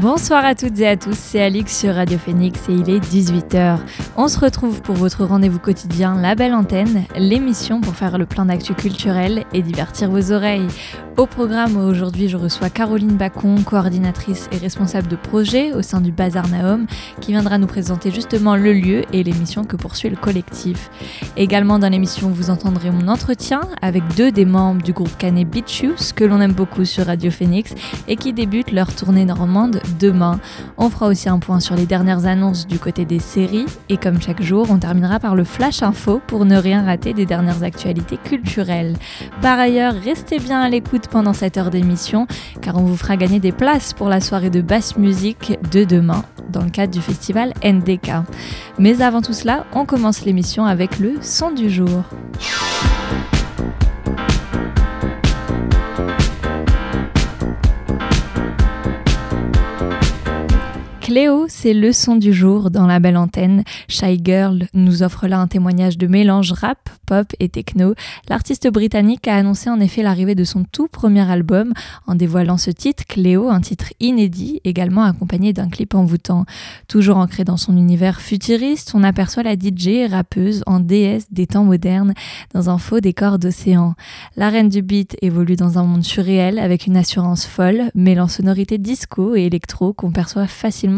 Bonsoir à toutes et à tous, c'est Alix sur Radio Phoenix et il est 18h. On se retrouve pour votre rendez-vous quotidien La Belle Antenne, l'émission pour faire le plein d'actu culturel et divertir vos oreilles. Au programme aujourd'hui, je reçois Caroline Bacon, coordinatrice et responsable de projet au sein du Bazar Naum, qui viendra nous présenter justement le lieu et l'émission que poursuit le collectif. Également dans l'émission, vous entendrez mon entretien avec deux des membres du groupe canet Beach que l'on aime beaucoup sur Radio Phoenix et qui débutent leur tournée normande demain. On fera aussi un point sur les dernières annonces du côté des séries et comme chaque jour, on terminera par le Flash Info pour ne rien rater des dernières actualités culturelles. Par ailleurs, restez bien à l'écoute pendant cette heure d'émission, car on vous fera gagner des places pour la soirée de basse musique de demain, dans le cadre du festival NDK. Mais avant tout cela, on commence l'émission avec le son du jour. Cléo, c'est le son du jour dans la belle antenne. Shy Girl nous offre là un témoignage de mélange rap, pop et techno. L'artiste britannique a annoncé en effet l'arrivée de son tout premier album en dévoilant ce titre, Cléo, un titre inédit, également accompagné d'un clip envoûtant. Toujours ancré dans son univers futuriste, on aperçoit la DJ rappeuse en déesse des temps modernes dans un faux décor d'océan. La reine du beat évolue dans un monde surréel avec une assurance folle, mêlant sonorité disco et électro qu'on perçoit facilement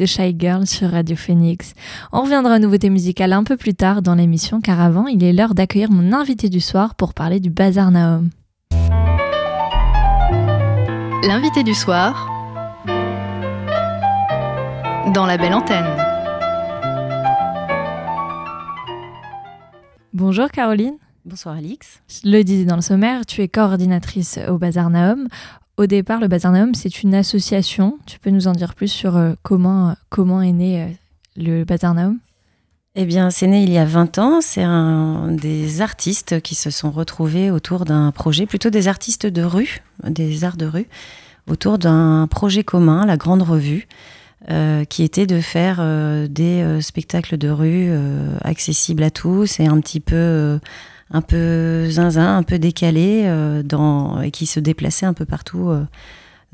De Shy Girl sur Radio Phoenix. On reviendra aux nouveautés musicales un peu plus tard dans l'émission car avant, il est l'heure d'accueillir mon invité du soir pour parler du Bazar Naum. L'invité du soir dans la belle antenne. Bonjour Caroline. Bonsoir Alix. Je le disais dans le sommaire, tu es coordinatrice au Bazar Naum. Au départ, le Bazar Naum, c'est une association. Tu peux nous en dire plus sur euh, comment, comment est né euh, le Bazar Naum Eh bien, c'est né il y a 20 ans. C'est des artistes qui se sont retrouvés autour d'un projet, plutôt des artistes de rue, des arts de rue, autour d'un projet commun, la Grande Revue, euh, qui était de faire euh, des euh, spectacles de rue euh, accessibles à tous et un petit peu, euh, un peu zinzin, un peu décalé, euh, dans, et qui se déplaçaient un peu partout euh,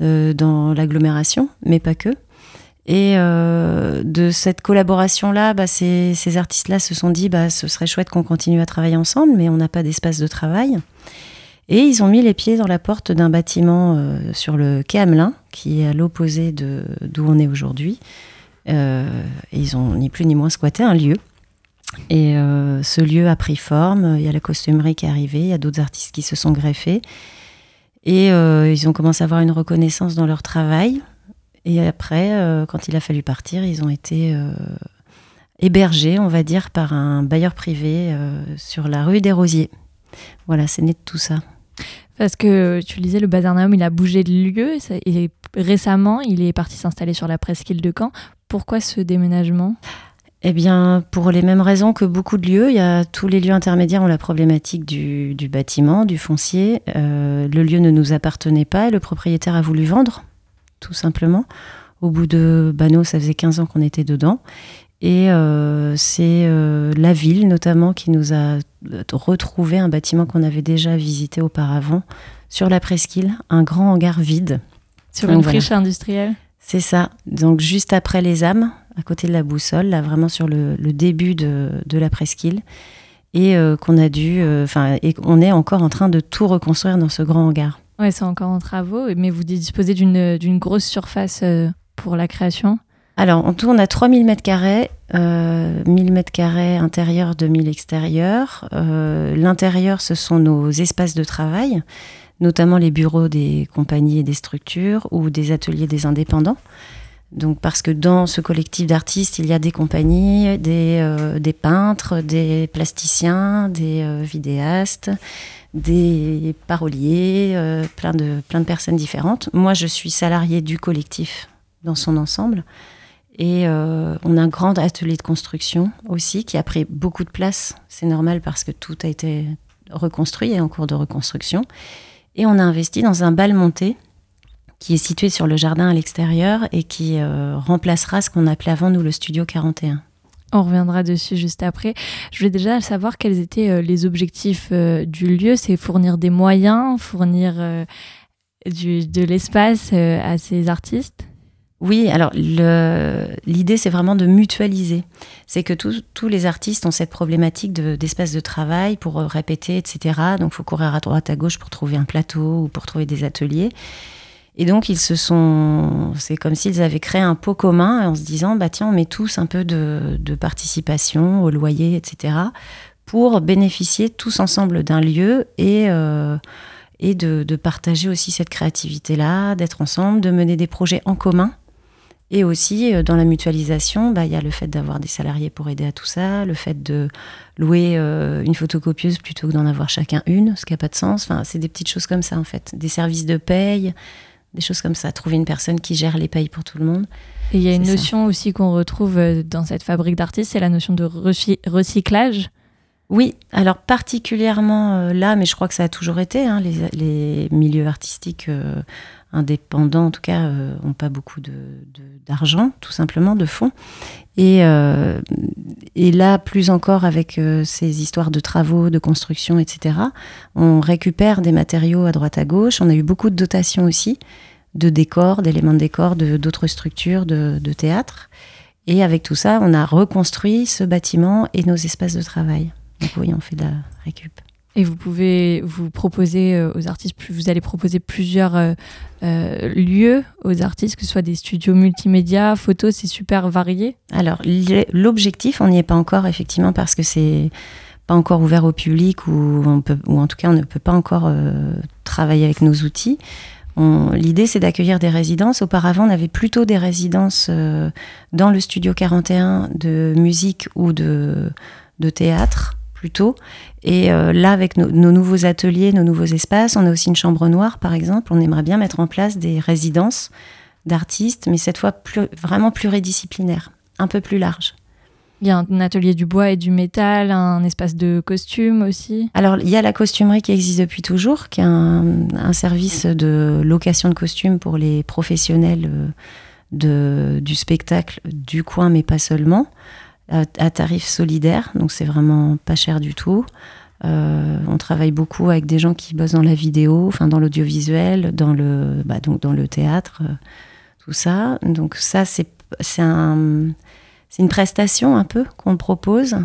euh, dans l'agglomération, mais pas que. Et de cette collaboration-là, bah, ces, artistes-là se sont dit, bah, ce serait chouette qu'on continue à travailler ensemble, mais on n'a pas d'espace de travail. Et ils ont mis les pieds dans la porte d'un bâtiment sur le quai Hamelin, qui est à l'opposé d'où on est aujourd'hui. Ils ont ni plus ni moins squatté un lieu. Et euh, ce lieu a pris forme. Il y a la costumerie qui est arrivée, il y a d'autres artistes qui se sont greffés. Et euh, ils ont commencé à avoir une reconnaissance dans leur travail. Et après, euh, quand il a fallu partir, ils ont été hébergés, on va dire, par un bailleur privé sur la rue des Rosiers. Voilà, c'est né de tout ça. Parce que tu le disais, le Bazar Naum, il a bougé de lieu. Et récemment, il est parti s'installer sur la presqu'île de Caen. Pourquoi ce déménagement? Eh bien, pour les mêmes raisons que beaucoup de lieux, il y a tous les lieux intermédiaires ont la problématique du, du bâtiment, du foncier. Euh, le lieu ne nous appartenait pas et le propriétaire a voulu vendre, tout simplement. Au bout de Bano, ça faisait 15 ans qu'on était dedans. Et euh, c'est euh, la ville, notamment, qui nous a retrouvé un bâtiment qu'on avait déjà visité auparavant sur la presqu'île, un grand hangar vide. Sur Donc une voilà. friche industrielle C'est ça. Donc juste après les âmes, à côté de la boussole, là vraiment sur le, le début de, de la presqu'île. Et euh, qu'on a dû, euh, enfin, et on est encore en train de tout reconstruire dans ce grand hangar. Ouais, c'est encore en travaux, mais vous disposez d'une grosse surface euh, pour la création? Alors, en tout, on a 3000 mètres carrés, euh, 1000 mètres carrés intérieur, 2000 extérieur. Euh, L'intérieur, ce sont nos espaces de travail, notamment les bureaux des compagnies et des structures ou des ateliers des indépendants. Donc, parce que dans ce collectif d'artistes, il y a des compagnies, des, euh, peintres, des plasticiens, des euh, vidéastes, des paroliers, euh, plein, de, plein de personnes différentes. Moi, je suis salariée du collectif dans son ensemble. Et on a un grand atelier de construction aussi qui a pris beaucoup de place. C'est normal parce que tout a été reconstruit et en cours de reconstruction. Et on a investi dans un bal monté qui est situé sur le jardin à l'extérieur et qui euh, remplacera ce qu'on appelait avant nous le studio 41. On reviendra dessus juste après. Je voulais déjà savoir quels étaient euh, les objectifs euh, du lieu. C'est fournir des moyens, fournir du- de l'espace à ces artistes? Oui, alors l'idée, c'est vraiment de mutualiser. C'est que tous- tous les artistes ont cette problématique de- d'espace de, travail pour répéter, etc. Donc, il faut courir à droite, à gauche pour trouver un plateau ou pour trouver des ateliers. Et donc, ils se sont. C'est comme s'ils avaient créé un pot commun en se disant bah, tiens, on met tous un peu de, participation au loyer, etc. pour bénéficier tous ensemble d'un lieu et. euh, et de, de partager aussi cette créativité-là, d'être ensemble, de mener des projets en commun. Et aussi, euh, dans la mutualisation, bah, il y a le fait d'avoir des salariés pour aider à tout ça, le fait de louer euh, une photocopieuse plutôt que d'en avoir chacun une, ce qui n'a pas de sens. Enfin, c'est des petites choses comme ça, en fait. Des services de paye, des choses comme ça. Trouver une personne qui gère les payes pour tout le monde. Et il y a une ça. notion aussi qu'on retrouve euh, dans cette fabrique d'artistes, c'est la notion de recy- recyclage. Oui, alors particulièrement euh, là, mais je crois que ça a toujours été, hein, les, les milieux artistiques euh, indépendants, en tout cas, n'ont pas beaucoup de- de- d'argent, tout simplement, de fonds. Et, euh, et là, plus encore avec euh, ces histoires de travaux, de construction, etc., on récupère des matériaux à droite à gauche. On a eu beaucoup de dotations aussi, de décors, d'éléments de décor, de- d'autres structures, de, de théâtre. Et avec tout ça, on a reconstruit ce bâtiment et nos espaces de travail. Donc oui, on fait de la récup. Et vous pouvez vous proposer euh, aux artistes, vous allez proposer plusieurs euh, euh, lieux aux artistes, que ce soit des studios multimédia, photos, c'est super varié. Alors, l'objectif, on n'y est pas encore, effectivement, parce que c'est pas encore ouvert au public ou, on peut, ou en tout cas, on ne peut pas encore euh, travailler avec nos outils. L'idée, c'est d'accueillir des résidences. Auparavant, on avait plutôt des résidences euh, dans le studio 41 de musique ou de, de théâtre, plutôt. Et euh, là, avec nos, nouveaux ateliers, nos nouveaux espaces, on a aussi une chambre noire, par exemple. On aimerait bien mettre en place des résidences d'artistes, mais cette fois vraiment pluridisciplinaires, un peu plus larges. Il y a un atelier du bois et du métal, un espace de costume aussi. Alors, il y a la costumerie qui existe depuis toujours, qui est un, service de location de costumes pour les professionnels euh, du spectacle du coin, mais pas seulement, à, à tarif solidaire, donc c'est vraiment pas cher du tout. Euh, on travaille beaucoup avec des gens qui bossent dans la vidéo, enfin dans l'audiovisuel, dans le, bah, donc dans le théâtre, euh, tout ça. Donc ça, c'est c'est un, c'est une prestation un peu qu'on propose.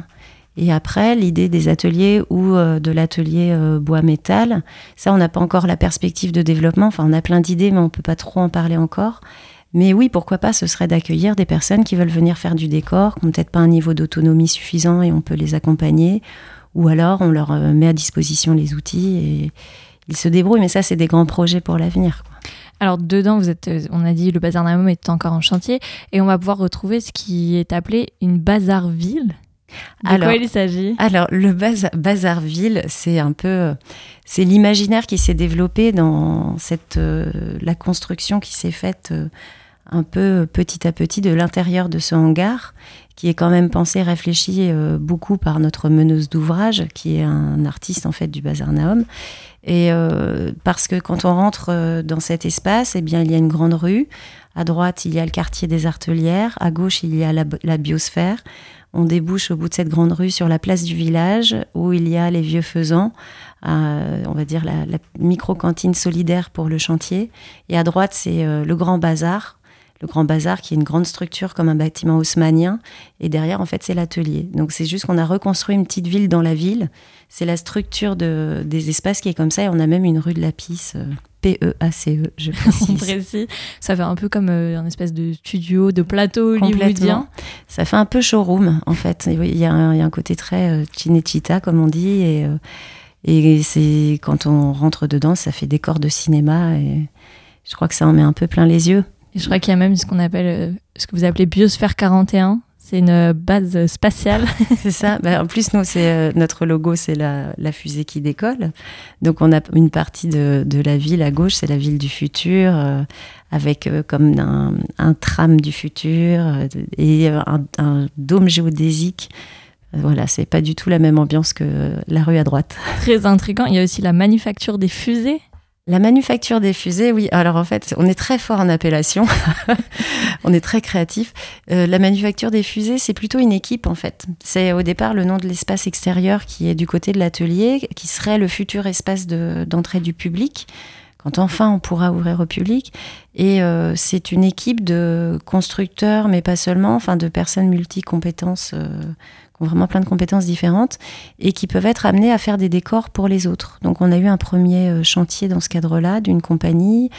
Et après, l'idée des ateliers ou euh, de l'atelier euh, bois-métal, ça, on n'a pas encore la perspective de développement. Enfin, on a plein d'idées, mais on peut pas trop en parler encore. Mais oui, pourquoi pas, ce serait d'accueillir des personnes qui veulent venir faire du décor, qui n'ont peut-être pas un niveau d'autonomie suffisant et on peut les accompagner. Ou alors, on leur euh, met à disposition les outils et ils se débrouillent. Mais ça, c'est des grands projets pour l'avenir. Alors dedans, vous êtes, euh, on a dit le bazar Naum est encore en chantier et on va pouvoir retrouver ce qui est appelé une bazar-ville. De Alors- quoi il s'agit? Alors, le baz- Bazarville, c'est un peu, c'est l'imaginaire qui s'est développé dans cette, euh, la construction qui s'est faite euh, un peu petit à petit de l'intérieur de ce hangar, qui est quand même pensé, réfléchi euh, beaucoup par notre meneuse d'ouvrage, qui est un artiste en fait du Bazar Naum. Et euh, parce que quand on rentre euh, dans cet espace, eh bien, il y a une grande rue. À droite, il y a le quartier des Artelières. À gauche, il y a la, biosphère. On débouche au bout de cette grande rue sur la place du village où il y a les vieux faisans, euh, on va dire la, la micro-cantine solidaire pour le chantier. Et à droite, c'est euh, le grand bazar. Le grand bazar qui est une grande structure comme un bâtiment haussmanien. Et derrière, en fait, c'est l'atelier. Donc c'est juste qu'on a reconstruit une petite ville dans la ville. C'est la structure de, des espaces qui est comme ça. Et on a même une rue de la Pisse, euh, P-E-A-C-E, je On précise. précise. Ça fait un peu comme euh, un espèce de studio, de plateau hollywoodien. Ça fait un peu showroom, en fait. Il y, a un, il y a un côté très euh, Cinecittà, comme on dit. Et, euh, et c'est quand on rentre dedans, ça fait décor de cinéma. Et je crois que ça en met un peu plein les yeux. Et je crois qu'il y a même ce qu'on appelle, euh, ce que vous appelez Biosphère 41. C'est une euh, base spatiale. C'est ça. Bah, en plus, nous, c'est euh, notre logo, c'est la, la fusée qui décolle. Donc, on a une partie de, de la ville à gauche, c'est la ville du futur, euh, avec euh, comme un, un tram du futur et un, un dôme géodésique. Voilà, c'est pas du tout la même ambiance que la rue à droite. Très intriguant. Il y a aussi la manufacture des fusées. La manufacture des fusées, oui. Alors en fait, on est très fort en appellation. on est très créatif. Euh, la manufacture des fusées, c'est plutôt une équipe en fait. C'est au départ le nom de l'espace extérieur qui est du côté de l'atelier, qui serait le futur espace de- d'entrée du public. Quand enfin on pourra ouvrir au public. Et euh, c'est une équipe de constructeurs, mais pas seulement, enfin de personnes multi-compétences, euh, ont vraiment plein de compétences différentes et qui peuvent être amenés à faire des décors pour les autres. Donc on a eu un premier euh, chantier dans ce cadre-là d'une compagnie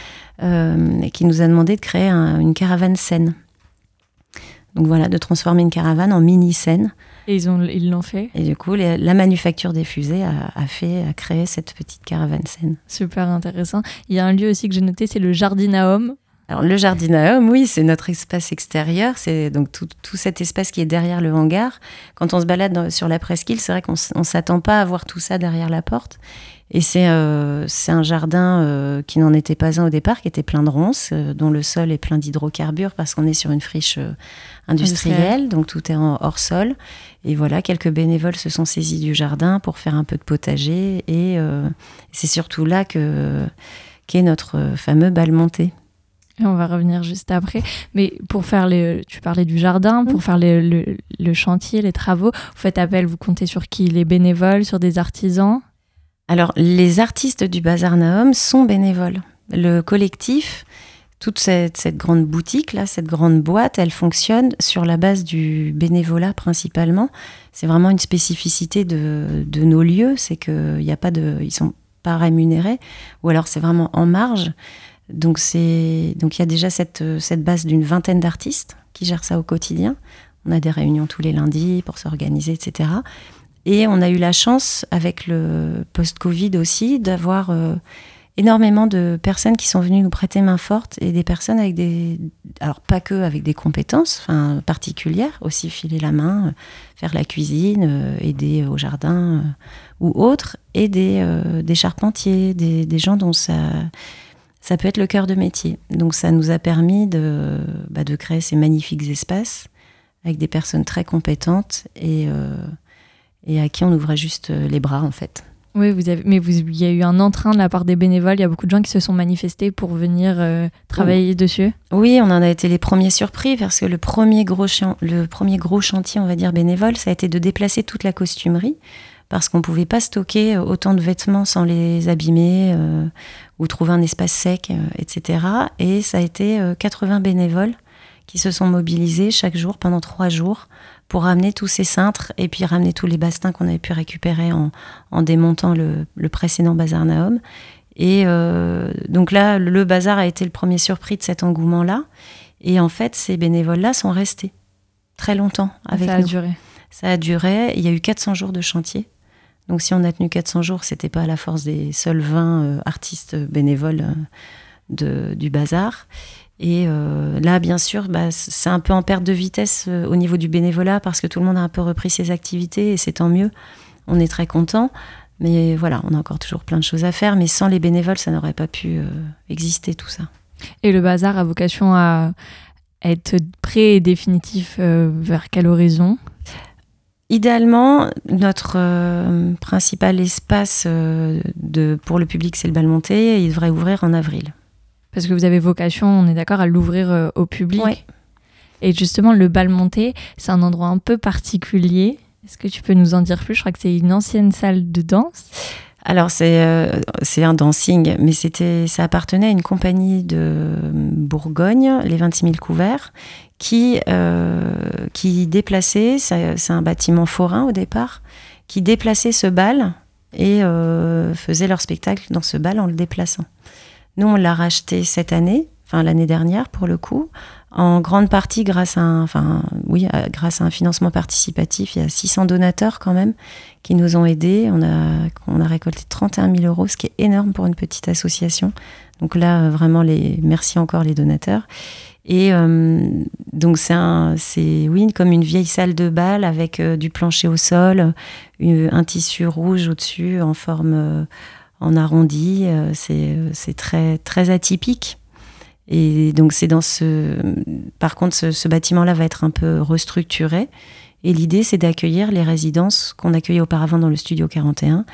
euh, qui nous a demandé de créer un- une caravane scène. Donc voilà, de transformer une caravane en mini-scène. Et ils ont, ils l'ont fait? Et du coup, les- la manufacture des fusées a, a fait, a créé cette petite caravane scène. Super intéressant. Il y a un lieu aussi que j'ai noté, c'est le Jardinaum. Alors le jardin à hommes, oui, c'est notre espace extérieur, c'est donc tout, tout cet espace qui est derrière le hangar. Quand on se balade dans- sur la presqu'île, c'est vrai qu'on on s'attend pas à voir tout ça derrière la porte. Et c'est euh, c'est un jardin euh, qui n'en était pas un au départ, qui était plein de ronces, euh, dont le sol est plein d'hydrocarbures parce qu'on est sur une friche euh, industrielle, donc tout est en hors sol. Et voilà, quelques bénévoles se sont saisis du jardin pour faire un peu de potager. Et euh, c'est surtout là que qu'est notre fameux bal monté. Et on va revenir juste après. Mais pour faire les. Tu parlais du jardin, pour faire les- le, le chantier, les travaux, vous faites appel, vous comptez sur qui? Les bénévoles, sur des artisans? Alors, les artistes du Bazar Naum sont bénévoles. Le collectif, toute cette, cette grande boutique là, cette grande boîte, elle fonctionne sur la base du bénévolat principalement. C'est vraiment une spécificité de, de nos lieux, c'est que il y a pas de, ils sont pas rémunérés, ou alors c'est vraiment en marge. Donc c'est donc il y a déjà cette, cette base d'une vingtaine d'artistes qui gèrent ça au quotidien. On a des réunions tous les lundis pour s'organiser, etc. Et on a eu la chance, avec le post-Covid aussi, d'avoir euh, énormément de personnes qui sont venues nous prêter main forte et des personnes avec des. Alors, pas que avec des compétences enfin, particulières, aussi filer la main, euh, faire la cuisine, euh, aider au jardin euh, ou autre, et des, euh, des charpentiers, des, des gens dont ça. Ça peut être le cœur de métier. Donc, ça nous a permis de, bah, de créer ces magnifiques espaces avec des personnes très compétentes et, euh, et à qui on ouvrait juste euh, les bras, en fait. Oui, vous avez, mais il y a eu un entrain de la part des bénévoles. Il y a beaucoup de gens qui se sont manifestés pour venir euh, travailler dessus. Oui, on en a été les premiers surpris parce que le premier gros, chan- le premier gros chantier, on va dire bénévole, ça a été de déplacer toute la costumerie parce qu'on pouvait pas stocker autant de vêtements sans les abîmer euh, ou trouver un espace sec, euh, etc. Et ça a été euh, 80 bénévoles qui se sont mobilisés chaque jour pendant trois jours pour ramener tous ces cintres et puis ramener tous les bastins qu'on avait pu récupérer en, en démontant le, le précédent bazar Naum. Et euh, donc là, le bazar a été le premier surpris de cet engouement-là. Et en fait, ces bénévoles-là sont restés très longtemps avec ça a nous. duré. Ça a duré. Il y a eu 400 jours de chantier. Donc si on a tenu 400 jours, c'était pas à la force des seuls 20 euh, artistes bénévoles euh, du bazar. Et euh, là, bien sûr, bah, c'est un peu en perte de vitesse au niveau du bénévolat parce que tout le monde a un peu repris ses activités et c'est tant mieux. On est très content. Mais voilà, on a encore toujours plein de choses à faire. Mais sans les bénévoles, ça n'aurait pas pu exister tout ça. Et le bazar a vocation à être prêt et définitif vers quel horizon? Idéalement, notre euh, principal espace euh, de, pour le public, c'est le bal monté. Et il devrait ouvrir en avril. Parce que vous avez vocation, on est d'accord, à l'ouvrir euh, au public. Ouais. Et justement, le bal monté, c'est un endroit un peu particulier. Est-ce que tu peux nous en dire plus? Je crois que c'est une ancienne salle de danse. Alors c'est euh, c'est un dancing, mais c'était ça appartenait à une compagnie de Bourgogne, les 26 000 couverts, qui euh, qui déplaçait. C'est un bâtiment forain au départ, qui déplaçait ce bal et euh, faisait leur spectacle dans ce bal en le déplaçant. Nous on l'a racheté cette année, enfin l'année dernière pour le coup, en grande partie grâce à un, enfin oui, grâce à un financement participatif. Il y a 600 donateurs quand même qui nous ont aidés. On a, on a récolté 31 000 euros, ce qui est énorme pour une petite association. Donc là, euh, vraiment, les, merci encore les donateurs. Et euh, donc c'est un, c'est oui comme une vieille salle de bal avec euh, du plancher au sol, une- un tissu rouge au-dessus en forme euh, en arrondi. Euh, c'est c'est très très atypique. Et donc c'est dans ce, par contre ce, ce bâtiment-là va être un peu restructuré. Et l'idée, c'est d'accueillir les résidences qu'on accueillait auparavant dans le Studio 41,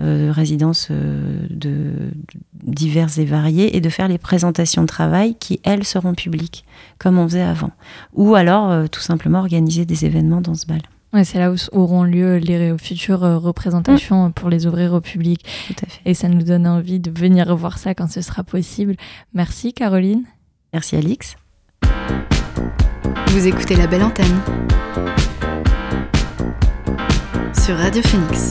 euh, résidences euh, de, diverses et variées, et de faire les présentations de travail qui, elles, seront publiques, comme on faisait avant. Ou alors, euh, tout simplement, organiser des événements dans ce bal. Ouais, c'est là où auront lieu les futures euh, représentations pour les ouvrir au public. Tout à fait. Et ça nous donne envie de venir voir ça quand ce sera possible. Merci Caroline. Merci, Alix. Vous écoutez la belle antenne sur Radio Phoenix.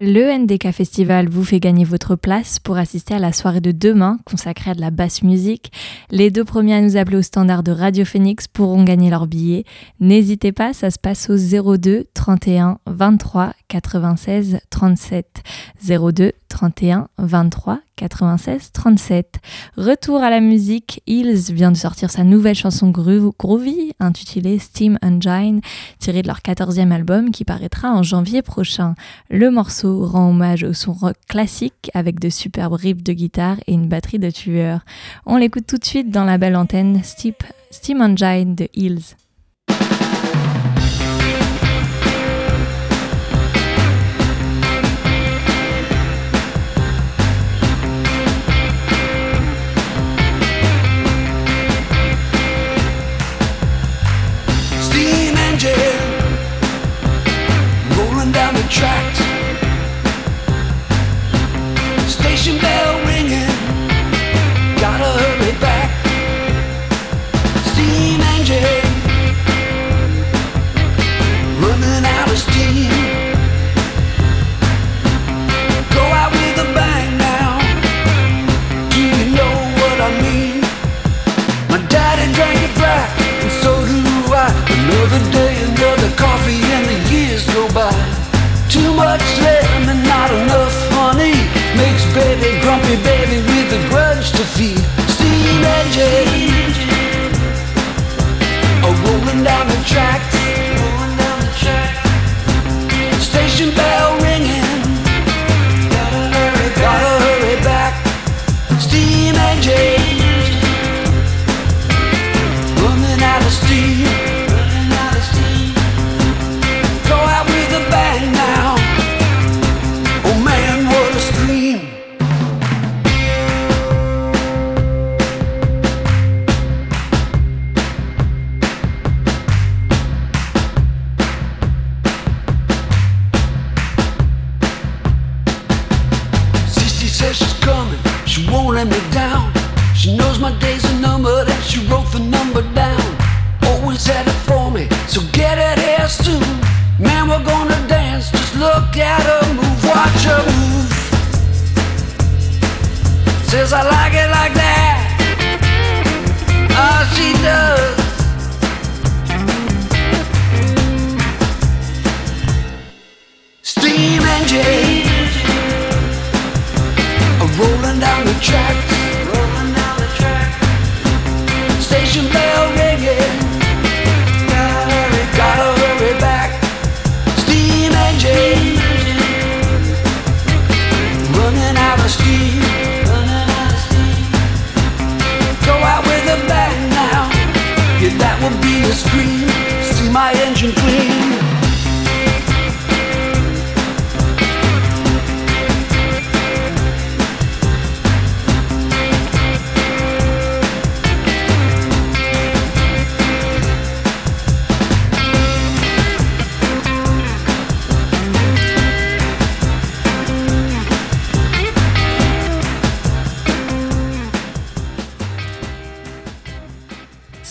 Le NDK Festival vous fait gagner votre place pour assister à la soirée de demain consacrée à de la basse musique. Les deux premiers à nous appeler au standard de Radio Phoenix pourront gagner leur billet. N'hésitez pas, ça se passe au 02 31 23 96 37. 02 31 23 96 37. Retour à la musique, Hills vient de sortir sa nouvelle chanson gro- groovy intitulée Steam Engine, tirée de leur 14e album qui paraîtra en janvier prochain. Le morceau rend hommage au son rock classique avec de superbes riffs de guitare et une batterie de tueurs. On l'écoute tout de suite dans la belle antenne Steam Engine de Hills. Feet. Steam engine, a rolling down the tracks. Rolling down the track. Station bell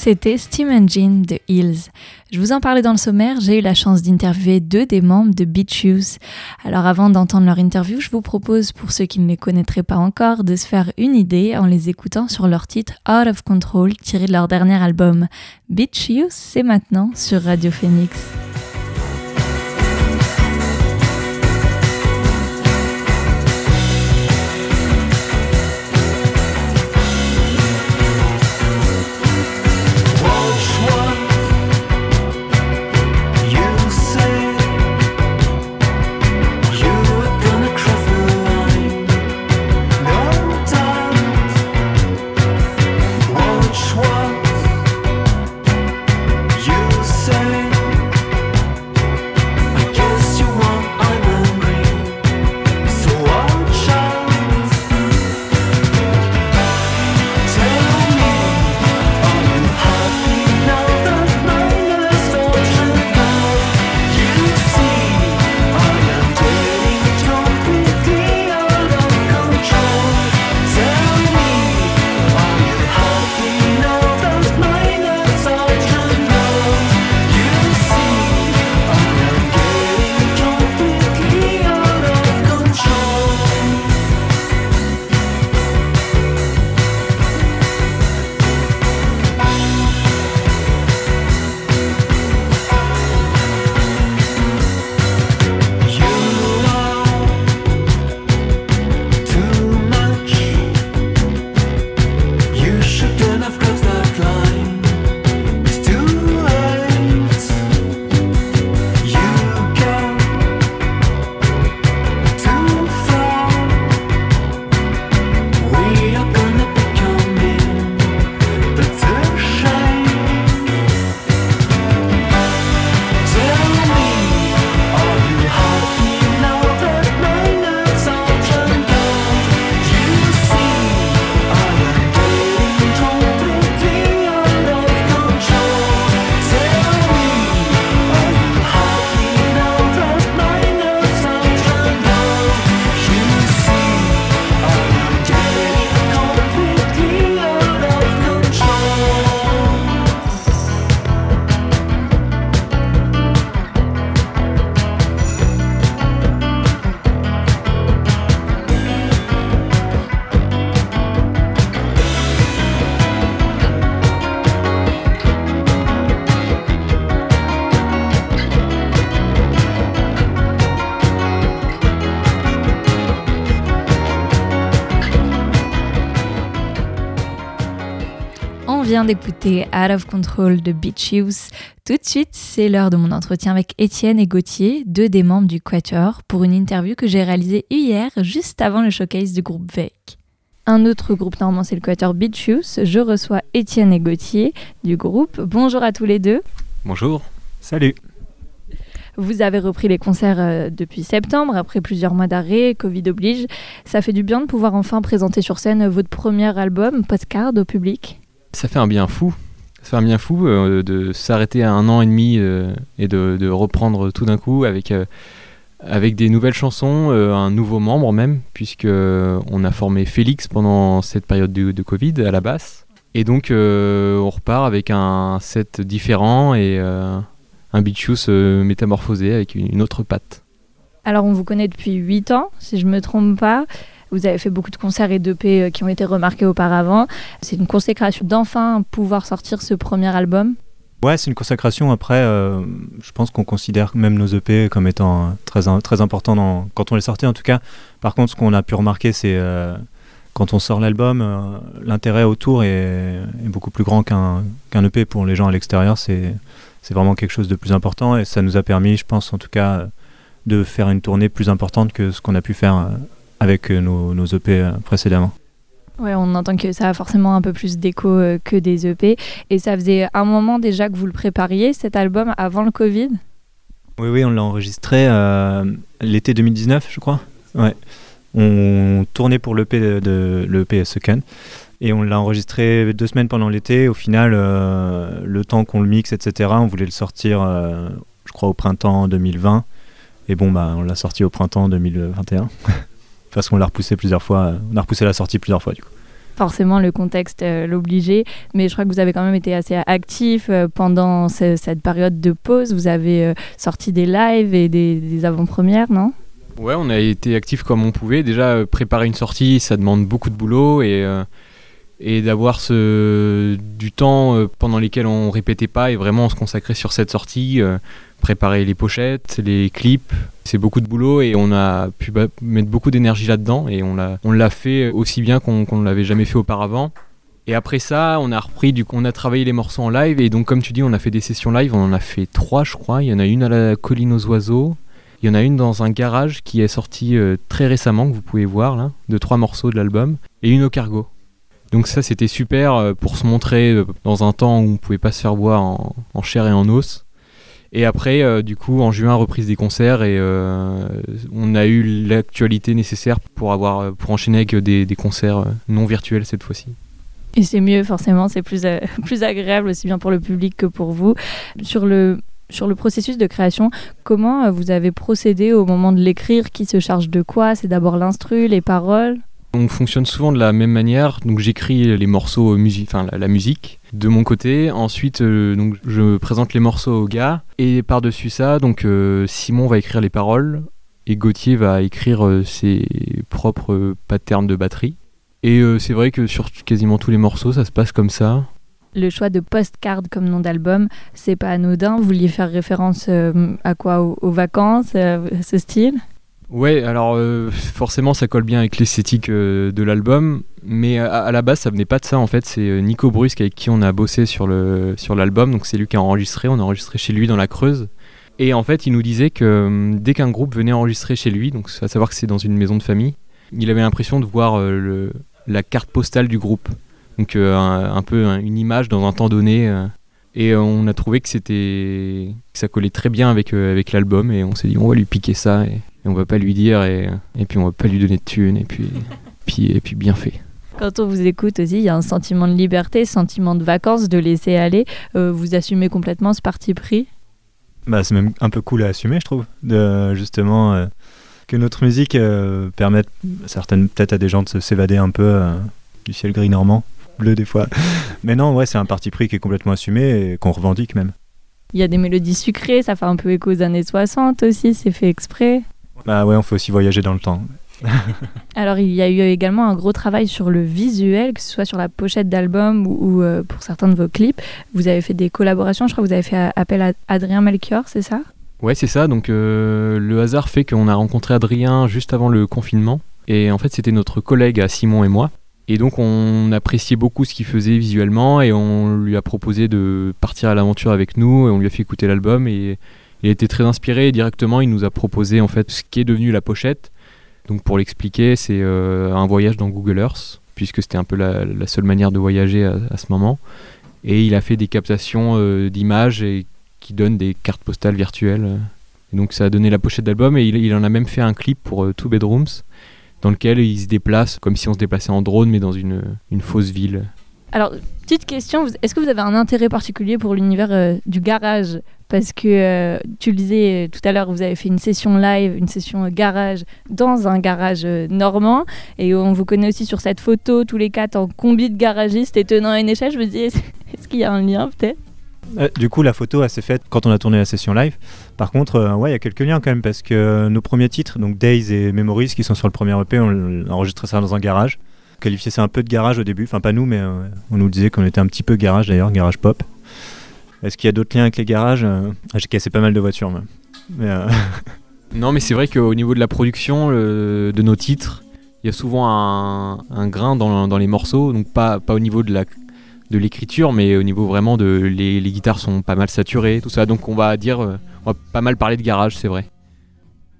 C'était Steam Engine de Hills. Je vous en parlais dans le sommaire, j'ai eu la chance d'interviewer deux des membres de Beat Shoes. Alors avant d'entendre leur interview, je vous propose, pour ceux qui ne les connaîtraient pas encore, de se faire une idée en les écoutant sur leur titre Out of Control tiré de leur dernier album. Beat Shoes, c'est maintenant sur Radio Phoenix. D'écouter Out of Control de Beach Youth. Tout de suite, c'est l'heure de mon entretien avec Étienne et Gauthier, deux des membres du Quatuor, pour une interview que j'ai réalisée hier, juste avant le showcase du groupe VEC. Un autre groupe normand, c'est le Quatuor Beach Youth. Je reçois Étienne et Gauthier du groupe. Bonjour à tous les deux. Bonjour. Salut. Vous avez repris les concerts euh, depuis septembre, après plusieurs mois d'arrêt, Covid oblige. Ça fait du bien de pouvoir enfin présenter sur scène votre premier album, Postcard, au public. Ça fait un bien fou. Ça fait un bien fou euh, de s'arrêter à un an et demi euh, et de, reprendre tout d'un coup avec, euh, avec des nouvelles chansons, un nouveau membre même, puisque on a formé Félix pendant cette période de, Covid à la basse. Et donc on repart avec un set différent et un Beachus euh, métamorphosé avec une autre patte. Alors, on vous connaît depuis 8 ans, si je ne me trompe pas. Vous avez fait beaucoup de concerts et d'EP euh, qui ont été remarqués auparavant. C'est une consécration d'enfin pouvoir sortir ce premier album? Ouais, c'est une consacration. Après, euh, je pense qu'on considère même nos EP comme étant euh, très, très importants quand on les sortait en tout cas. Par contre, ce qu'on a pu remarquer, c'est quand on sort l'album, l'intérêt autour est, beaucoup plus grand qu'un qu'un EP pour les gens à l'extérieur. C'est vraiment quelque chose de plus important et ça nous a permis, je pense en tout cas, de faire une tournée plus importante que ce qu'on a pu faire avec euh, nos, nos EP euh, précédemment. Ouais, on entend que ça a forcément un peu plus d'écho euh, que des EP. Et ça faisait un moment déjà que vous le prépariez, cet album, avant le Covid? Oui, oui, on l'a enregistré euh, l'été 2019, je crois. Ouais. On tournait pour l'EP de, de l'EP Second. Et on l'a enregistré deux semaines pendant l'été. Au final, euh, le temps qu'on le mixe, etc., on voulait le sortir, je crois, au printemps 2020. Et bon, bah, on l'a sorti au printemps 2021. Parce qu'on l'a repoussé plusieurs fois. On a repoussé la sortie plusieurs fois, du coup. Forcément, le contexte euh, l'obligeait. Mais je crois que vous avez quand même été assez actif euh, pendant ce- cette période de pause. Vous avez euh, sorti des lives et des, des avant-premières, non? Ouais, on a été actifs comme on pouvait. Déjà, euh, préparer une sortie, ça demande beaucoup de boulot et, euh, et d'avoir ce, du temps euh, pendant lesquels on répétait pas et vraiment se consacrer sur cette sortie, euh, préparer les pochettes, les clips. C'est beaucoup de boulot et on a pu mettre beaucoup d'énergie là-dedans et on l'a, on l'a fait aussi bien qu'on ne l'avait jamais fait auparavant. Et après ça, on a repris, du on a travaillé les morceaux en live et donc comme tu dis, on a fait des sessions live. On en a fait trois, je crois. Il y en a une à la colline aux oiseaux. Il y en a une dans un garage qui est sortie euh, très récemment, que vous pouvez voir là, de trois morceaux de l'album, et une au cargo. Donc ça c'était super euh, pour se montrer euh, dans un temps où on pouvait pas se faire voir en, chair et en os. Et après, euh, du coup, en juin, reprise des concerts et on a eu l'actualité nécessaire pour avoir, pour enchaîner avec des, concerts non virtuels cette fois-ci. Et c'est mieux, forcément, c'est plus, plus agréable aussi bien pour le public que pour vous. Sur le, sur le processus de création, comment vous avez procédé au moment de l'écrire? Qui se charge de quoi? C'est d'abord l'instru, les paroles? On fonctionne souvent de la même manière. Donc j'écris les morceaux, euh, enfin la, musique de mon côté. Ensuite, euh, donc je présente les morceaux au gars. Et par-dessus ça, donc euh, Simon va écrire les paroles et Gauthier va écrire ses propres patterns de batterie. Et c'est vrai que sur quasiment tous les morceaux, ça se passe comme ça. Le choix de Postcard comme nom d'album, c'est pas anodin. Vous vouliez faire référence à quoi? Aux, aux vacances, ce style? Ouais, alors euh, forcément ça colle bien avec l'esthétique euh, de l'album, mais à, à la base ça venait pas de ça en fait. C'est euh, Nico Brusque avec qui on a bossé sur l'album, donc c'est lui qui a enregistré. On a enregistré chez lui dans la Creuse, et en fait il nous disait que euh, dès qu'un groupe venait enregistrer chez lui, donc à savoir que c'est dans une maison de famille, il avait l'impression de voir euh, la carte postale du groupe, donc euh, un, peu un- une image dans un temps donné. euh, et euh, on a trouvé que c'était ça collait très bien avec euh, l'album, et on s'est dit on va lui piquer ça. Et on va pas lui dire et, et puis on va pas lui donner de thunes et puis, puis, et puis bien fait. Quand on vous écoute aussi, il y a un sentiment de liberté, sentiment de vacances, de laisser aller. Euh, vous assumez complètement ce parti pris? Bah, c'est même un peu cool à assumer, je trouve, de justement euh, que notre musique euh, permette certaines peut-être à des gens de s'évader un peu euh, du ciel gris normand, bleu des fois. Mais non, ouais, c'est un parti pris qui est complètement assumé et qu'on revendique même. Il y a des mélodies sucrées, ça fait un peu écho aux années 60 aussi, c'est fait exprès. Bah ouais, on fait aussi voyager dans le temps. Alors il y a eu également un gros travail sur le visuel, que ce soit sur la pochette d'album ou, ou, euh, pour certains de vos clips. Vous avez fait des collaborations, je crois que vous avez fait appel à Adrien Melchior, c'est ça? Ouais, c'est ça. Donc euh, le hasard fait qu'on a rencontré Adrien juste avant le confinement. Et en fait, c'était notre collègue à Simon et moi. Et donc on appréciait beaucoup ce qu'il faisait visuellement et on lui a proposé de partir à l'aventure avec nous et on lui a fait écouter l'album et il était très inspiré et directement il nous a proposé en fait ce qui est devenu la pochette. Donc pour l'expliquer, c'est euh, un voyage dans Google Earth puisque c'était un peu la, seule manière de voyager à, ce moment. Et il a fait des captations euh, d'images qui donnent des cartes postales virtuelles. Et donc ça a donné la pochette d'album et il, en a même fait un clip pour euh, Two Bedrooms dans lequel il se déplace comme si on se déplaçait en drone mais dans une, une fausse ville. Alors, petite question, est-ce que vous avez un intérêt particulier pour l'univers du garage? Parce que euh, tu le disais euh, tout à l'heure, vous avez fait une session live, une session euh, garage dans un garage normand. Et on vous connaît aussi sur cette photo, tous les quatre en combi de garagiste et tenant une échelle. Je me dis, est-ce qu'il y a un lien peut-être? Du coup, la photo, elle s'est faite quand on a tourné la session live. Par contre, ouais, il y a quelques liens quand même, parce que nos premiers titres, donc Days et Memories, qui sont sur le premier EP, on a enregistré ça dans un garage. On qualifiait ça un peu de garage au début, enfin pas nous, mais on nous disait qu'on était un petit peu garage d'ailleurs, garage pop. Est-ce qu'il y a d'autres liens avec les garages? Euh, ah, J'ai cassé pas mal de voitures, même. Mais, euh, Non, mais c'est vrai qu'au niveau de la production le- de nos titres, il y a souvent un, un grain dans, dans les morceaux, donc pas, pas au niveau de la de l'écriture, mais au niveau vraiment de les, les guitares sont pas mal saturées, tout ça. Donc on va dire, euh, on va pas mal parler de garage, c'est vrai.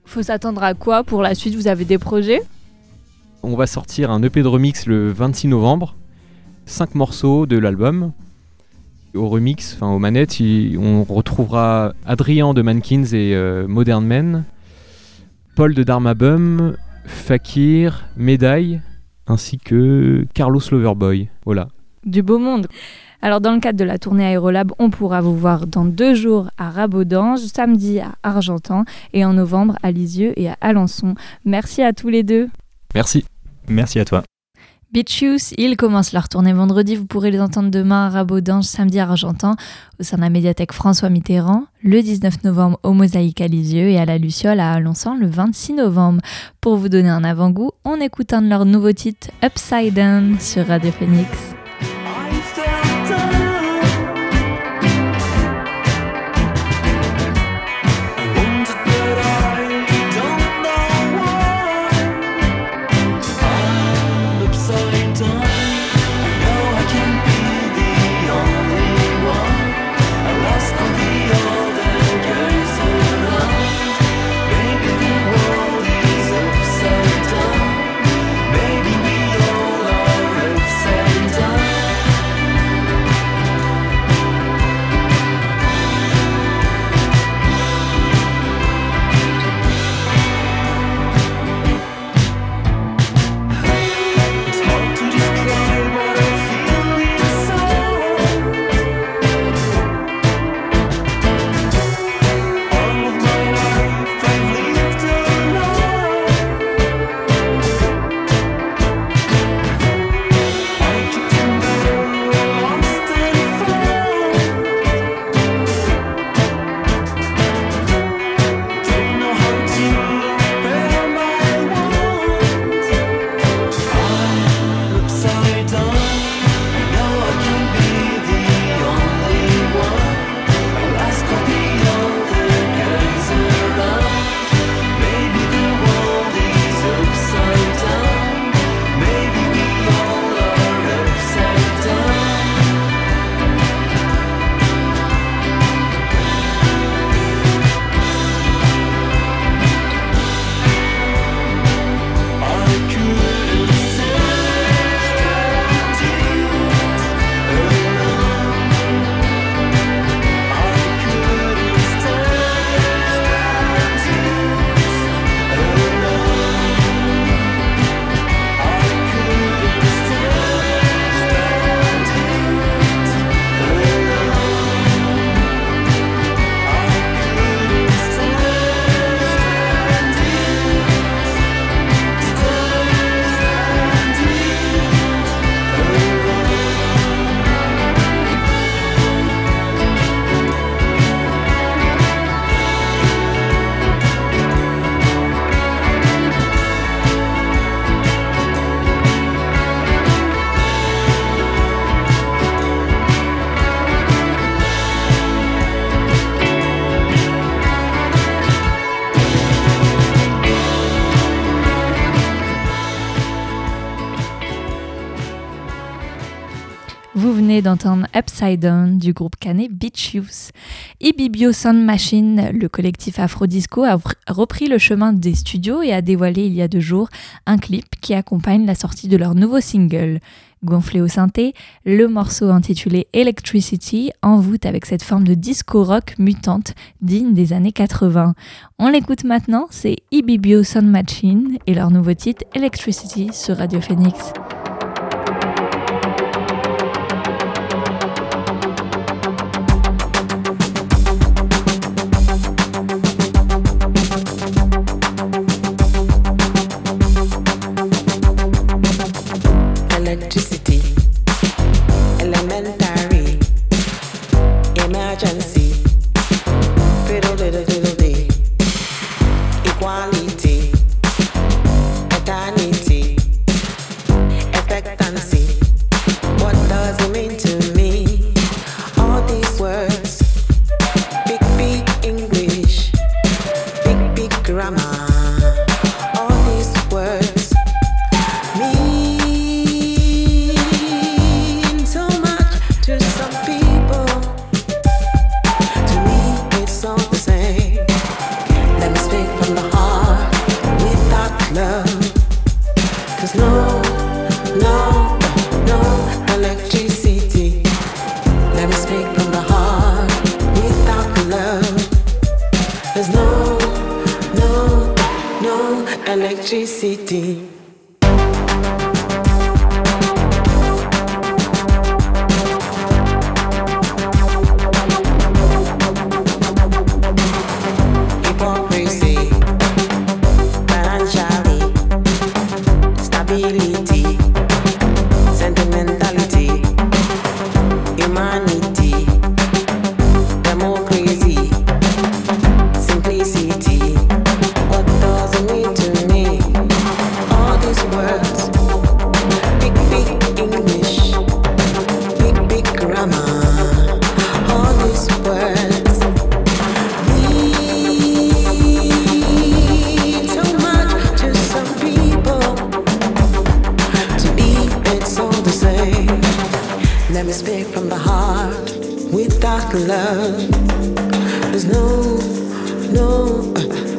Faut s'attendre à quoi pour la suite? Vous avez des projets? On va sortir un EP de remix le 26 novembre, cinq morceaux de l'album. Au remix, enfin aux manettes, il- on retrouvera Adrien de Mankins et euh, Modern Men, Paul de Dharmabum, Fakir, Médaille, ainsi que Carlos Loverboy. Voilà. du beau monde. Alors dans le cadre de la tournée Aérolab, on pourra vous voir dans deux jours à Rabodange, samedi à Argentan et en novembre à Lisieux et à Alençon. Merci à tous les deux. Merci. merci à toi. Youth, ils commencent leur tournée vendredi. Vous pourrez les entendre demain à Rabodange, samedi à Argentan, au sein de la médiathèque François Mitterrand, le 19 novembre au Mosaïque à Lisieux et à la Luciole à Alençon le 26 novembre. Pour vous donner un avant-goût, on écoute un de leurs nouveaux titres, Upside Down, sur Radio Phoenix. D'entendre Upside Down du groupe canet Beach Youth. Ibibio Sound Machine, le collectif Afro-Disco, a repris le chemin des studios et a dévoilé il y a deux jours un clip qui accompagne la sortie de leur nouveau single. Gonflé au synthé, le morceau intitulé Electricity envoûte avec cette forme de disco rock mutante digne des années 80. On l'écoute maintenant, c'est Ibibio Sound Machine et leur nouveau titre Electricity sur Radio Phoenix. Electricity, elementary,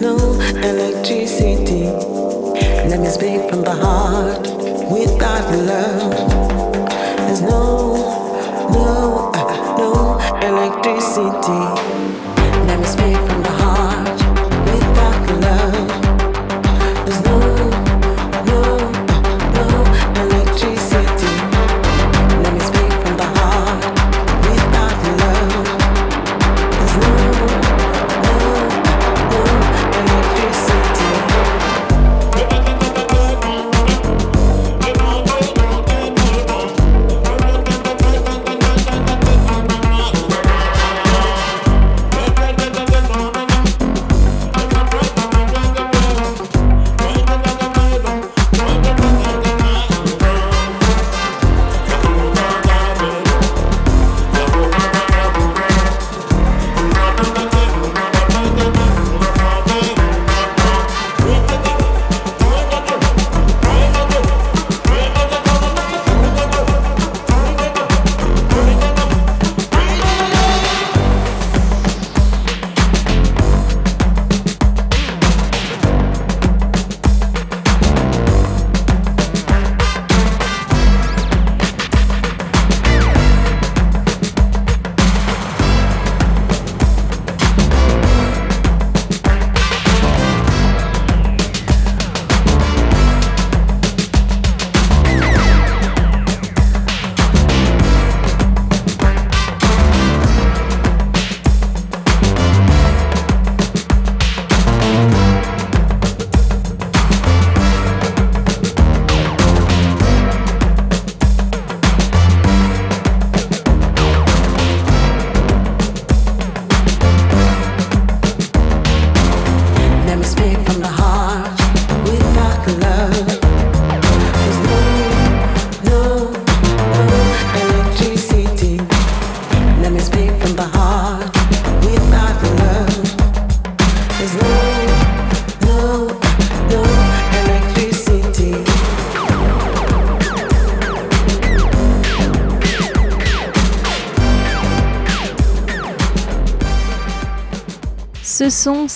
no electricity. Let me speak from the heart without love. There's no, no, uh, no electricity.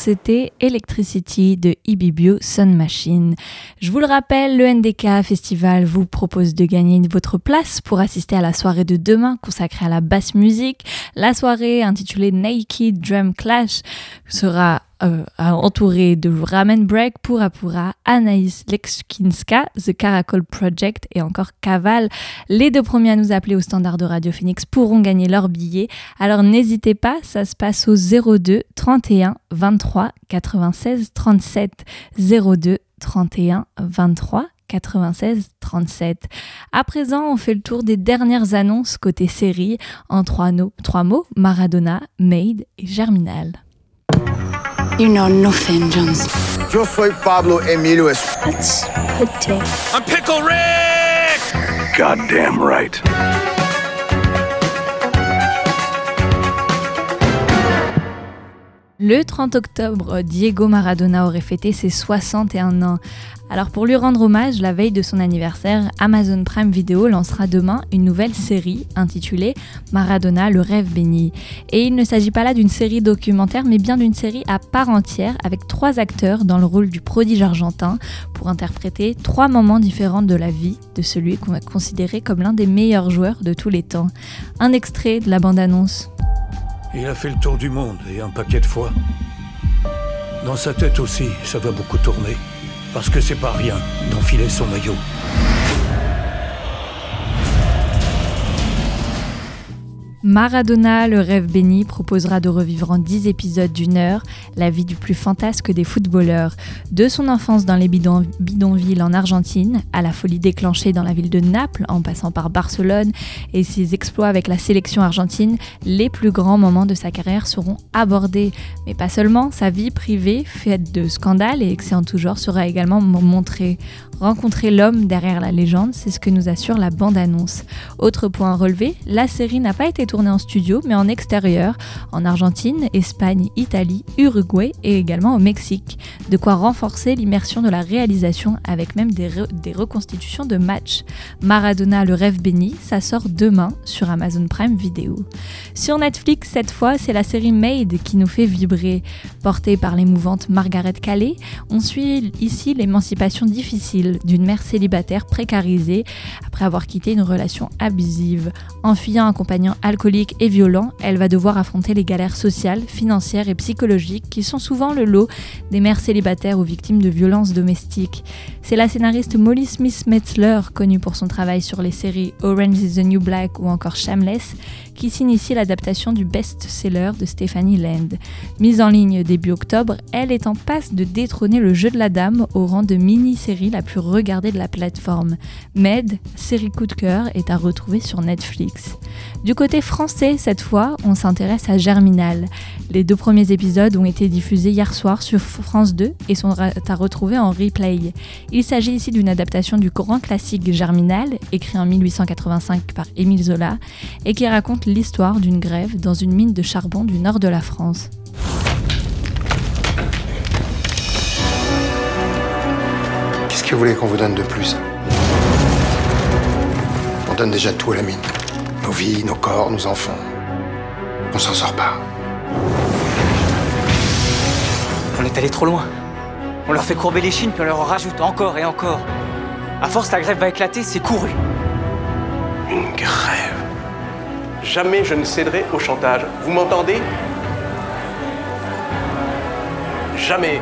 C'était Electricity de Ibibio Sun Machine. Je vous le rappelle, le NDK Festival vous propose de gagner votre place pour assister à la soirée de demain consacrée à la basse musique. La soirée intitulée Naked Drum Clash sera euh, entourée de Ramen Break, Pura Pura, Anaïs Lekskinska, The Caracol Project et encore Caval. Les deux premiers à nous appeler au standard de Radio Phoenix pourront gagner leur billet. Alors n'hésitez pas, ça se passe au 02 31 23 96 37 02 31 23 96 37. À présent, on fait le tour des dernières annonces côté série en trois, trois mots Maradona, Made et Germinal. You know nothing, Jones. Yo soy Pablo Emilio Es- Let's put it. I'm Pickle Rick! Goddamn right. Le 30 octobre, Diego Maradona aurait fêté ses 61 ans. Alors pour lui rendre hommage, la veille de son anniversaire, Amazon Prime Video lancera demain une nouvelle série intitulée Maradona, le rêve béni. Et il ne s'agit pas là d'une série documentaire, mais bien d'une série à part entière avec trois acteurs dans le rôle du prodige argentin pour interpréter trois moments différents de la vie de celui qu'on va considérer comme l'un des meilleurs joueurs de tous les temps. Un extrait de la bande-annonce. Il a fait le tour du monde et un paquet de fois. Dans sa tête aussi, ça va beaucoup tourner. Parce que c'est pas rien d'enfiler son maillot. Maradona, le rêve béni, proposera de revivre en 10 épisodes d'une heure la vie du plus fantasque des footballeurs. De son enfance dans les bidon- bidonvilles en Argentine, à la folie déclenchée dans la ville de Naples, en passant par Barcelone, et ses exploits avec la sélection argentine, les plus grands moments de sa carrière seront abordés. Mais pas seulement, sa vie privée, faite de scandales et excès en tout genre, sera également montrée. Rencontrer l'homme derrière la légende, c'est ce que nous assure la bande-annonce. Autre point à relever, la série n'a pas été tournée en studio, mais en extérieur, en Argentine, Espagne, Italie, Uruguay et également au Mexique. De quoi renforcer l'immersion de la réalisation avec même des reconstitutions de matchs. Maradona, le rêve béni, ça sort demain sur Amazon Prime Video. Sur Netflix, cette fois, c'est la série Made qui nous fait vibrer. Portée par l'émouvante Margaret Calais, on suit ici l'émancipation difficile d'une mère célibataire précarisée après avoir quitté une relation abusive. En fuyant un compagnon alcoolique et violent, elle va devoir affronter les galères sociales, financières et psychologiques qui sont souvent le lot des mères célibataires ou victimes de violences domestiques. C'est la scénariste Molly Smith Metzler, connue pour son travail sur les séries Orange is the New Black ou encore Shameless, qui s'initie l'adaptation du best-seller de Stephanie Land. Mise en ligne début octobre, elle est en passe de détrôner le jeu de la dame au rang de mini-série la plus regardée de la plateforme. Med, série coup de cœur, est à retrouver sur Netflix. Du côté français, cette fois, on s'intéresse à Germinal. Les deux premiers épisodes ont été diffusés hier soir sur France 2 et sont à retrouver en replay. Il s'agit ici d'une adaptation du grand classique Germinal, écrit en 1885 par Émile Zola, et qui raconte l'histoire d'une grève dans une mine de charbon du nord de la France. Qu'est-ce que vous voulez qu'on vous donne de plus? On donne déjà tout à la mine. Nos vies, nos corps, nos enfants. On s'en sort pas. On est allé trop loin. On leur fait courber les chines, puis on leur en rajoute encore et encore. À force, la grève va éclater, c'est couru. Une grève. Jamais je ne céderai au chantage. Vous m'entendez? Jamais.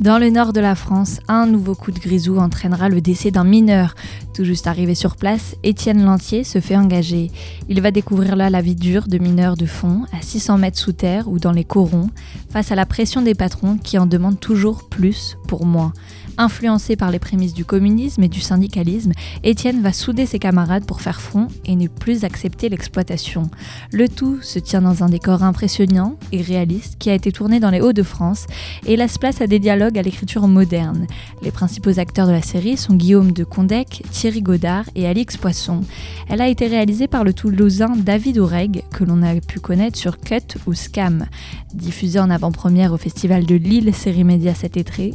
Dans le nord de la France, un nouveau coup de grisou entraînera le décès d'un mineur. Tout juste arrivé sur place, Étienne Lantier se fait engager. Il va découvrir là la vie dure de mineurs de fond, à 600 mètres sous terre ou dans les corons, face à la pression des patrons qui en demandent toujours plus pour moins. Influencé par les prémices du communisme et du syndicalisme, Étienne va souder ses camarades pour faire front et ne plus accepter l'exploitation. Le tout se tient dans un décor impressionnant et réaliste qui a été tourné dans les Hauts-de-France et laisse place à des dialogues à l'écriture moderne. Les principaux acteurs de la série sont Guillaume de Condec, Thierry Godard et Alix Poisson. Elle a été réalisée par le Toulousain David Oureg, que l'on a pu connaître sur Cut ou Scam. Diffusée en avant-première au Festival de Lille Série Média cet été,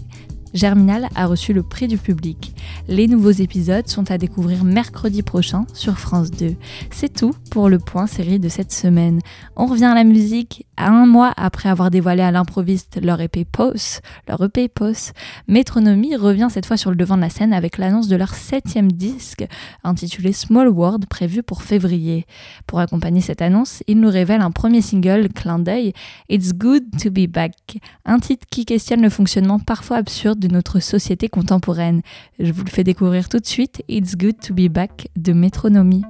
Germinal a reçu le prix du public. Les nouveaux épisodes sont à découvrir mercredi prochain sur France 2. C'est tout pour le point série de cette semaine. On revient à la musique. À un mois après avoir dévoilé à l'improviste leur EP Pose, leur EP Métronomie revient cette fois sur le devant de la scène avec l'annonce de leur septième disque intitulé Small World prévu pour février. Pour accompagner cette annonce, ils nous révèlent un premier single, clin d'œil, It's Good to Be Back, un titre qui questionne le fonctionnement parfois absurde de notre société contemporaine. Je vous le fais découvrir tout de suite, It's Good to Be Back de Métronomie.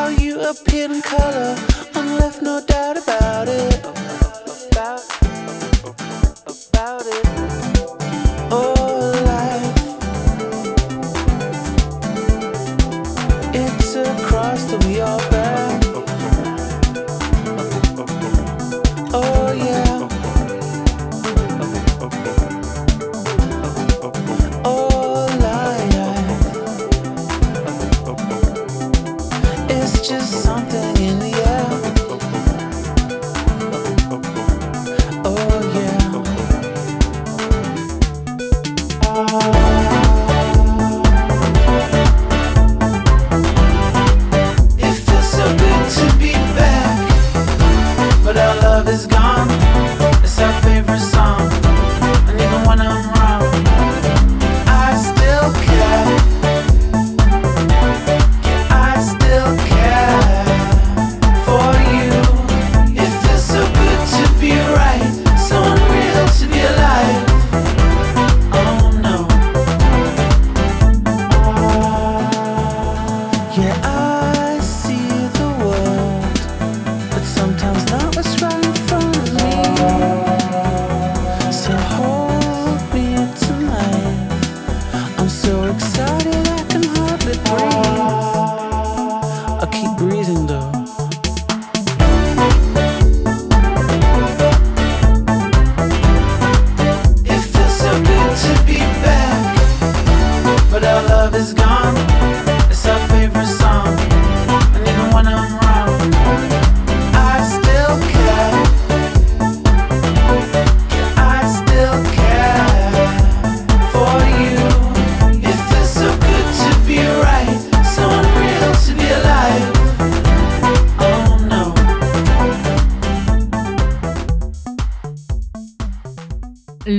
How you appeared in color and left no doubt about it. About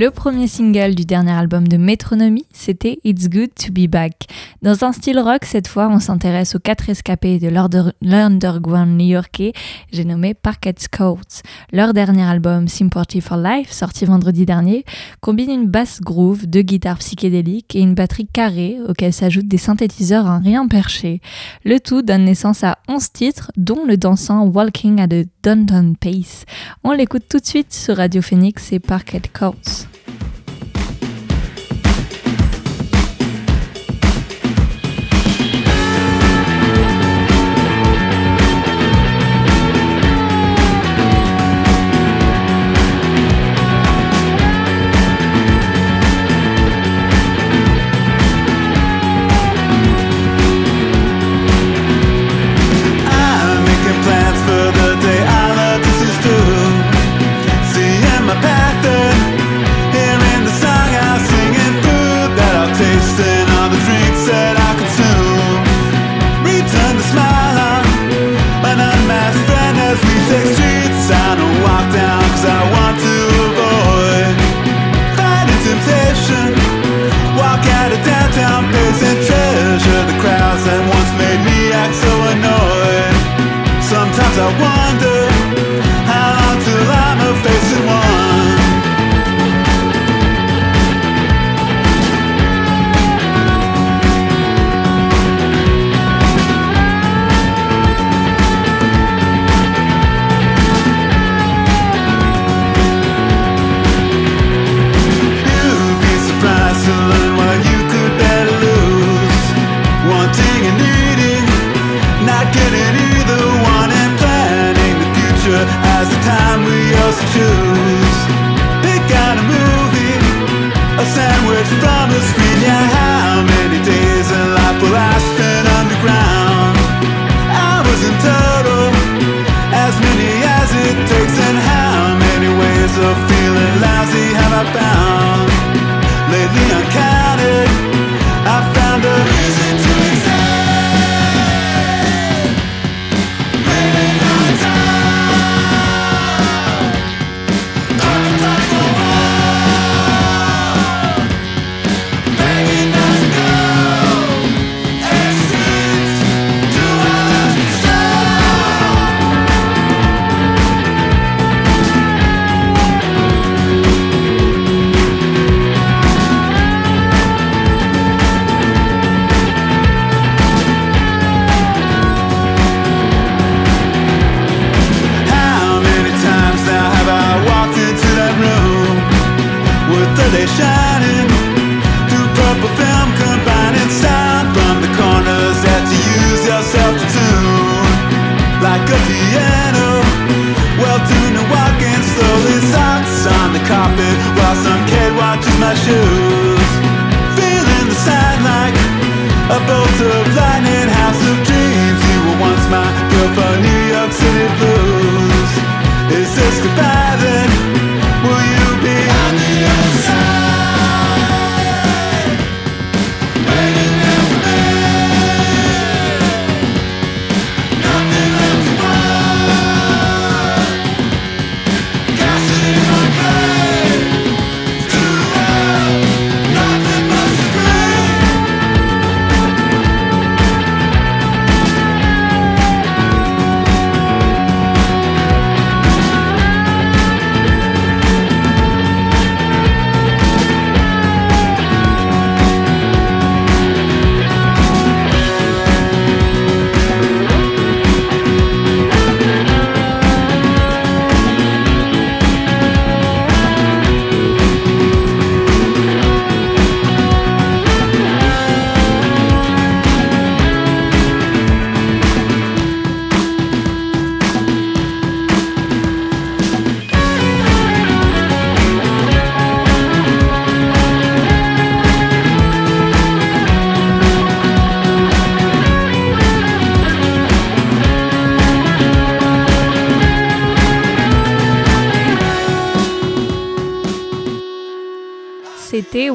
Le premier single du dernier album de Métronomie, c'était It's Good to Be Back. Dans un style rock, cette fois, on s'intéresse aux quatre escapés de l'under- l'underground new-yorkais, j'ai nommé Parquet Courts. Leur dernier album, Sympathy for Life, sorti vendredi dernier, combine une basse groove, deux guitares psychédéliques et une batterie carrée auxquelles s'ajoutent des synthétiseurs à rien perché. Le tout donne naissance à 11 titres, dont le dansant Walking at a Downtown Pace. On l'écoute tout de suite sur Radio Phoenix et Parquet Courts.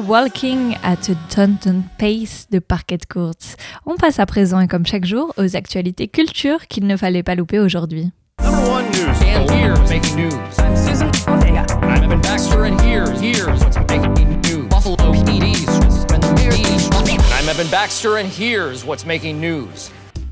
Walking at a Taunton Pace de Parquet Courts. On passe à présent et comme chaque jour aux actualités culture qu'il ne fallait pas louper aujourd'hui. Number one news. And here's making news. I'm Susan Ortega. I'm Evan Baxter, and here's here's what's making news?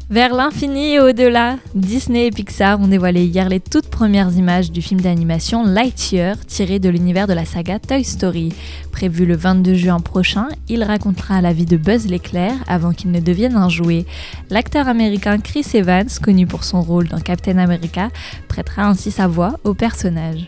Vers l'infini et au-delà, Disney et Pixar ont dévoilé hier les toutes premières images du film d'animation Lightyear, tiré de l'univers de la saga Toy Story. Prévu le 22 juin prochain, il racontera la vie de Buzz l'éclair avant qu'il ne devienne un jouet. L'acteur américain Chris Evans, connu pour son rôle dans Captain America, prêtera ainsi sa voix au personnage.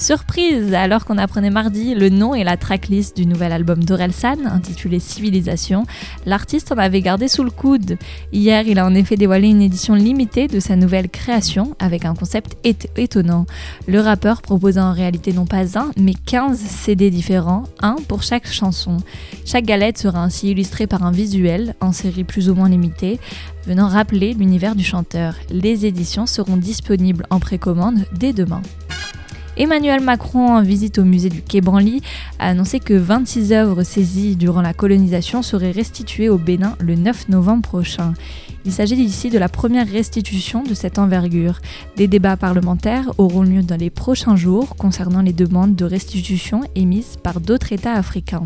Surprise Alors qu'on apprenait mardi le nom et la tracklist du nouvel album d'Orelsan, intitulé Civilisation, l'artiste en avait gardé sous le coude. Hier, il a en effet dévoilé une édition limitée de sa nouvelle création avec un concept ét- étonnant. Le rappeur propose en réalité non pas un, mais 15 CD différents, un pour chaque chanson. Chaque galette sera ainsi illustrée par un visuel, en série plus ou moins limitée, venant rappeler l'univers du chanteur. Les éditions seront disponibles en précommande dès demain. Emmanuel Macron, en visite au musée du Quai Branly, a annoncé que 26 œuvres saisies durant la colonisation seraient restituées au Bénin le 9 novembre prochain. Il s'agit ici de la première restitution de cette envergure. Des débats parlementaires auront lieu dans les prochains jours concernant les demandes de restitution émises par d'autres États africains.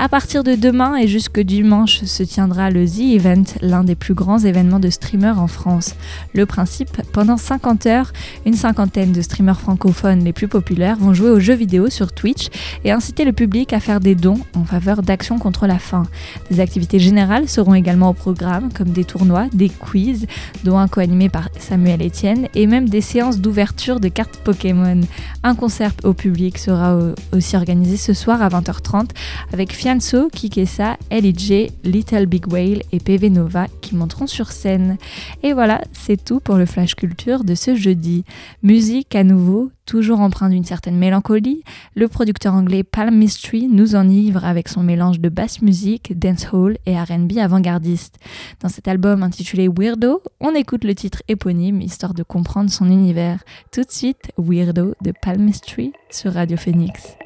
À partir de demain et jusque dimanche se tiendra le The Event, l'un des plus grands événements de streamers en France. Le principe, pendant 50 heures, une cinquantaine de streamers francophones les plus populaires vont jouer aux jeux vidéo sur Twitch et inciter le public à faire des dons en faveur d'actions contre la faim. Des activités générales seront également au programme, comme des tournois, des quiz, dont un co-animé par Samuel Etienne, et même des séances d'ouverture de cartes Pokémon. Un concert au public sera aussi organisé ce soir à 20h30 avec Fianso, Kikessa, LJ, Little Big Whale et PV Nova qui monteront sur scène. Et voilà, c'est tout pour le Flash Culture de ce jeudi. Musique à nouveau, toujours empreint d'une certaine mélancolie, le producteur anglais Palm Mystery nous enivre avec son mélange de basse musique, dancehall et RB avant-gardiste. Dans cet album intitulé Weirdo, on écoute le titre éponyme histoire de comprendre son univers. Tout de suite, Weirdo de Palm Mystery sur Radio Phoenix.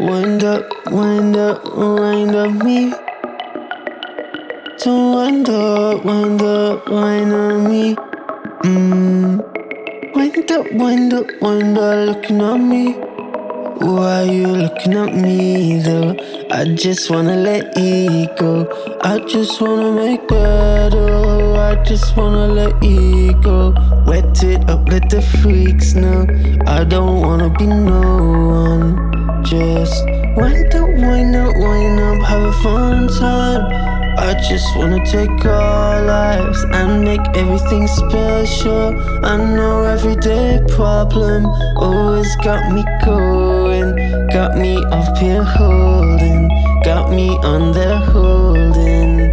Wind up, wind up, wind up me. So wind up, wind up, wind up me. Mm. Wind up, wind up, wind up, looking at me. Why you looking at me though? I just wanna let it go. I just wanna make better. I just wanna let it go. Wet it up, let the freaks know. I don't wanna be no one. Just wind up, wind up, wind up, have a fun time. I just wanna take our lives and make everything special. I know everyday problem always got me going, got me up here holding, got me on there holding.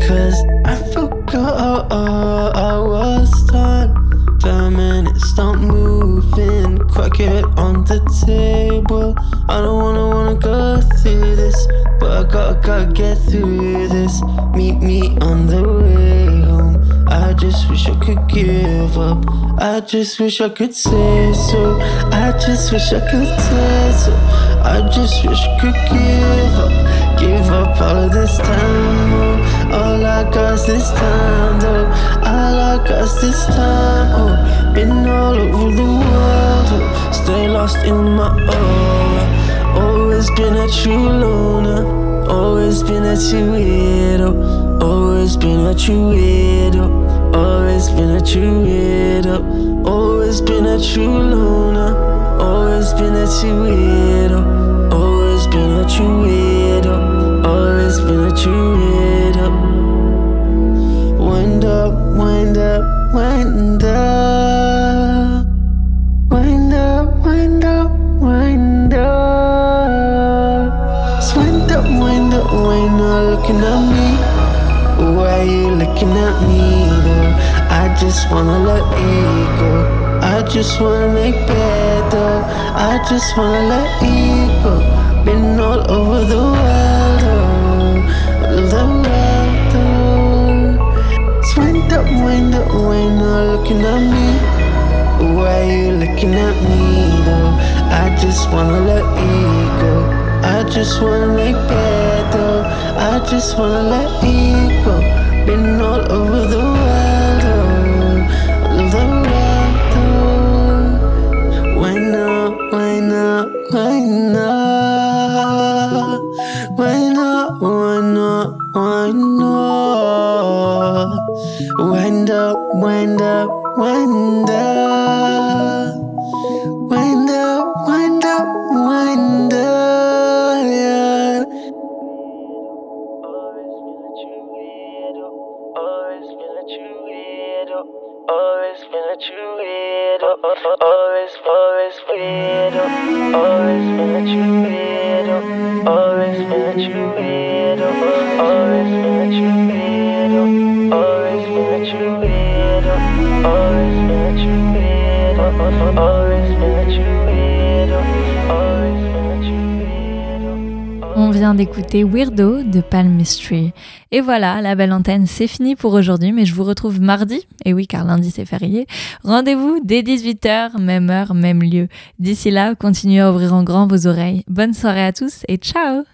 Cause I forgot I was time. The minute start moving, crack it on the table. I don't wanna wanna go through this, but I gotta gotta get through this. Meet me on the way home. I just wish I could give up. I just wish I could say so. I just wish I could say so. I just wish I could give up. Give up all of this time. Oh, all I got's this time, though. All I got's this time. Oh, been all over the world. Oh, stay lost in my aura. Always been a true loner. Always been a true weirdo. Always been a true weirdo. Always been a true weirdo. Always been a true loner. Always been a true weirdo. Always been a true weirdo. Always been a true weirdo. Looking at me though? I just wanna let it go. I just wanna make better. I just wanna let it go. Been all over the world, oh, all the world. Oh. Just wind up, wind up, wind up, looking at me. Why you looking at me though? I just wanna let it go. I just wanna make better. I just wanna let it go. Been all over the d'écouter Weirdo de Palm Mystery. Et voilà, la belle antenne, c'est fini pour aujourd'hui, mais je vous retrouve mardi. Et oui, car lundi c'est férié. Rendez-vous dès 18h, même heure, même lieu. D'ici là, continuez à ouvrir en grand vos oreilles. Bonne soirée à tous et ciao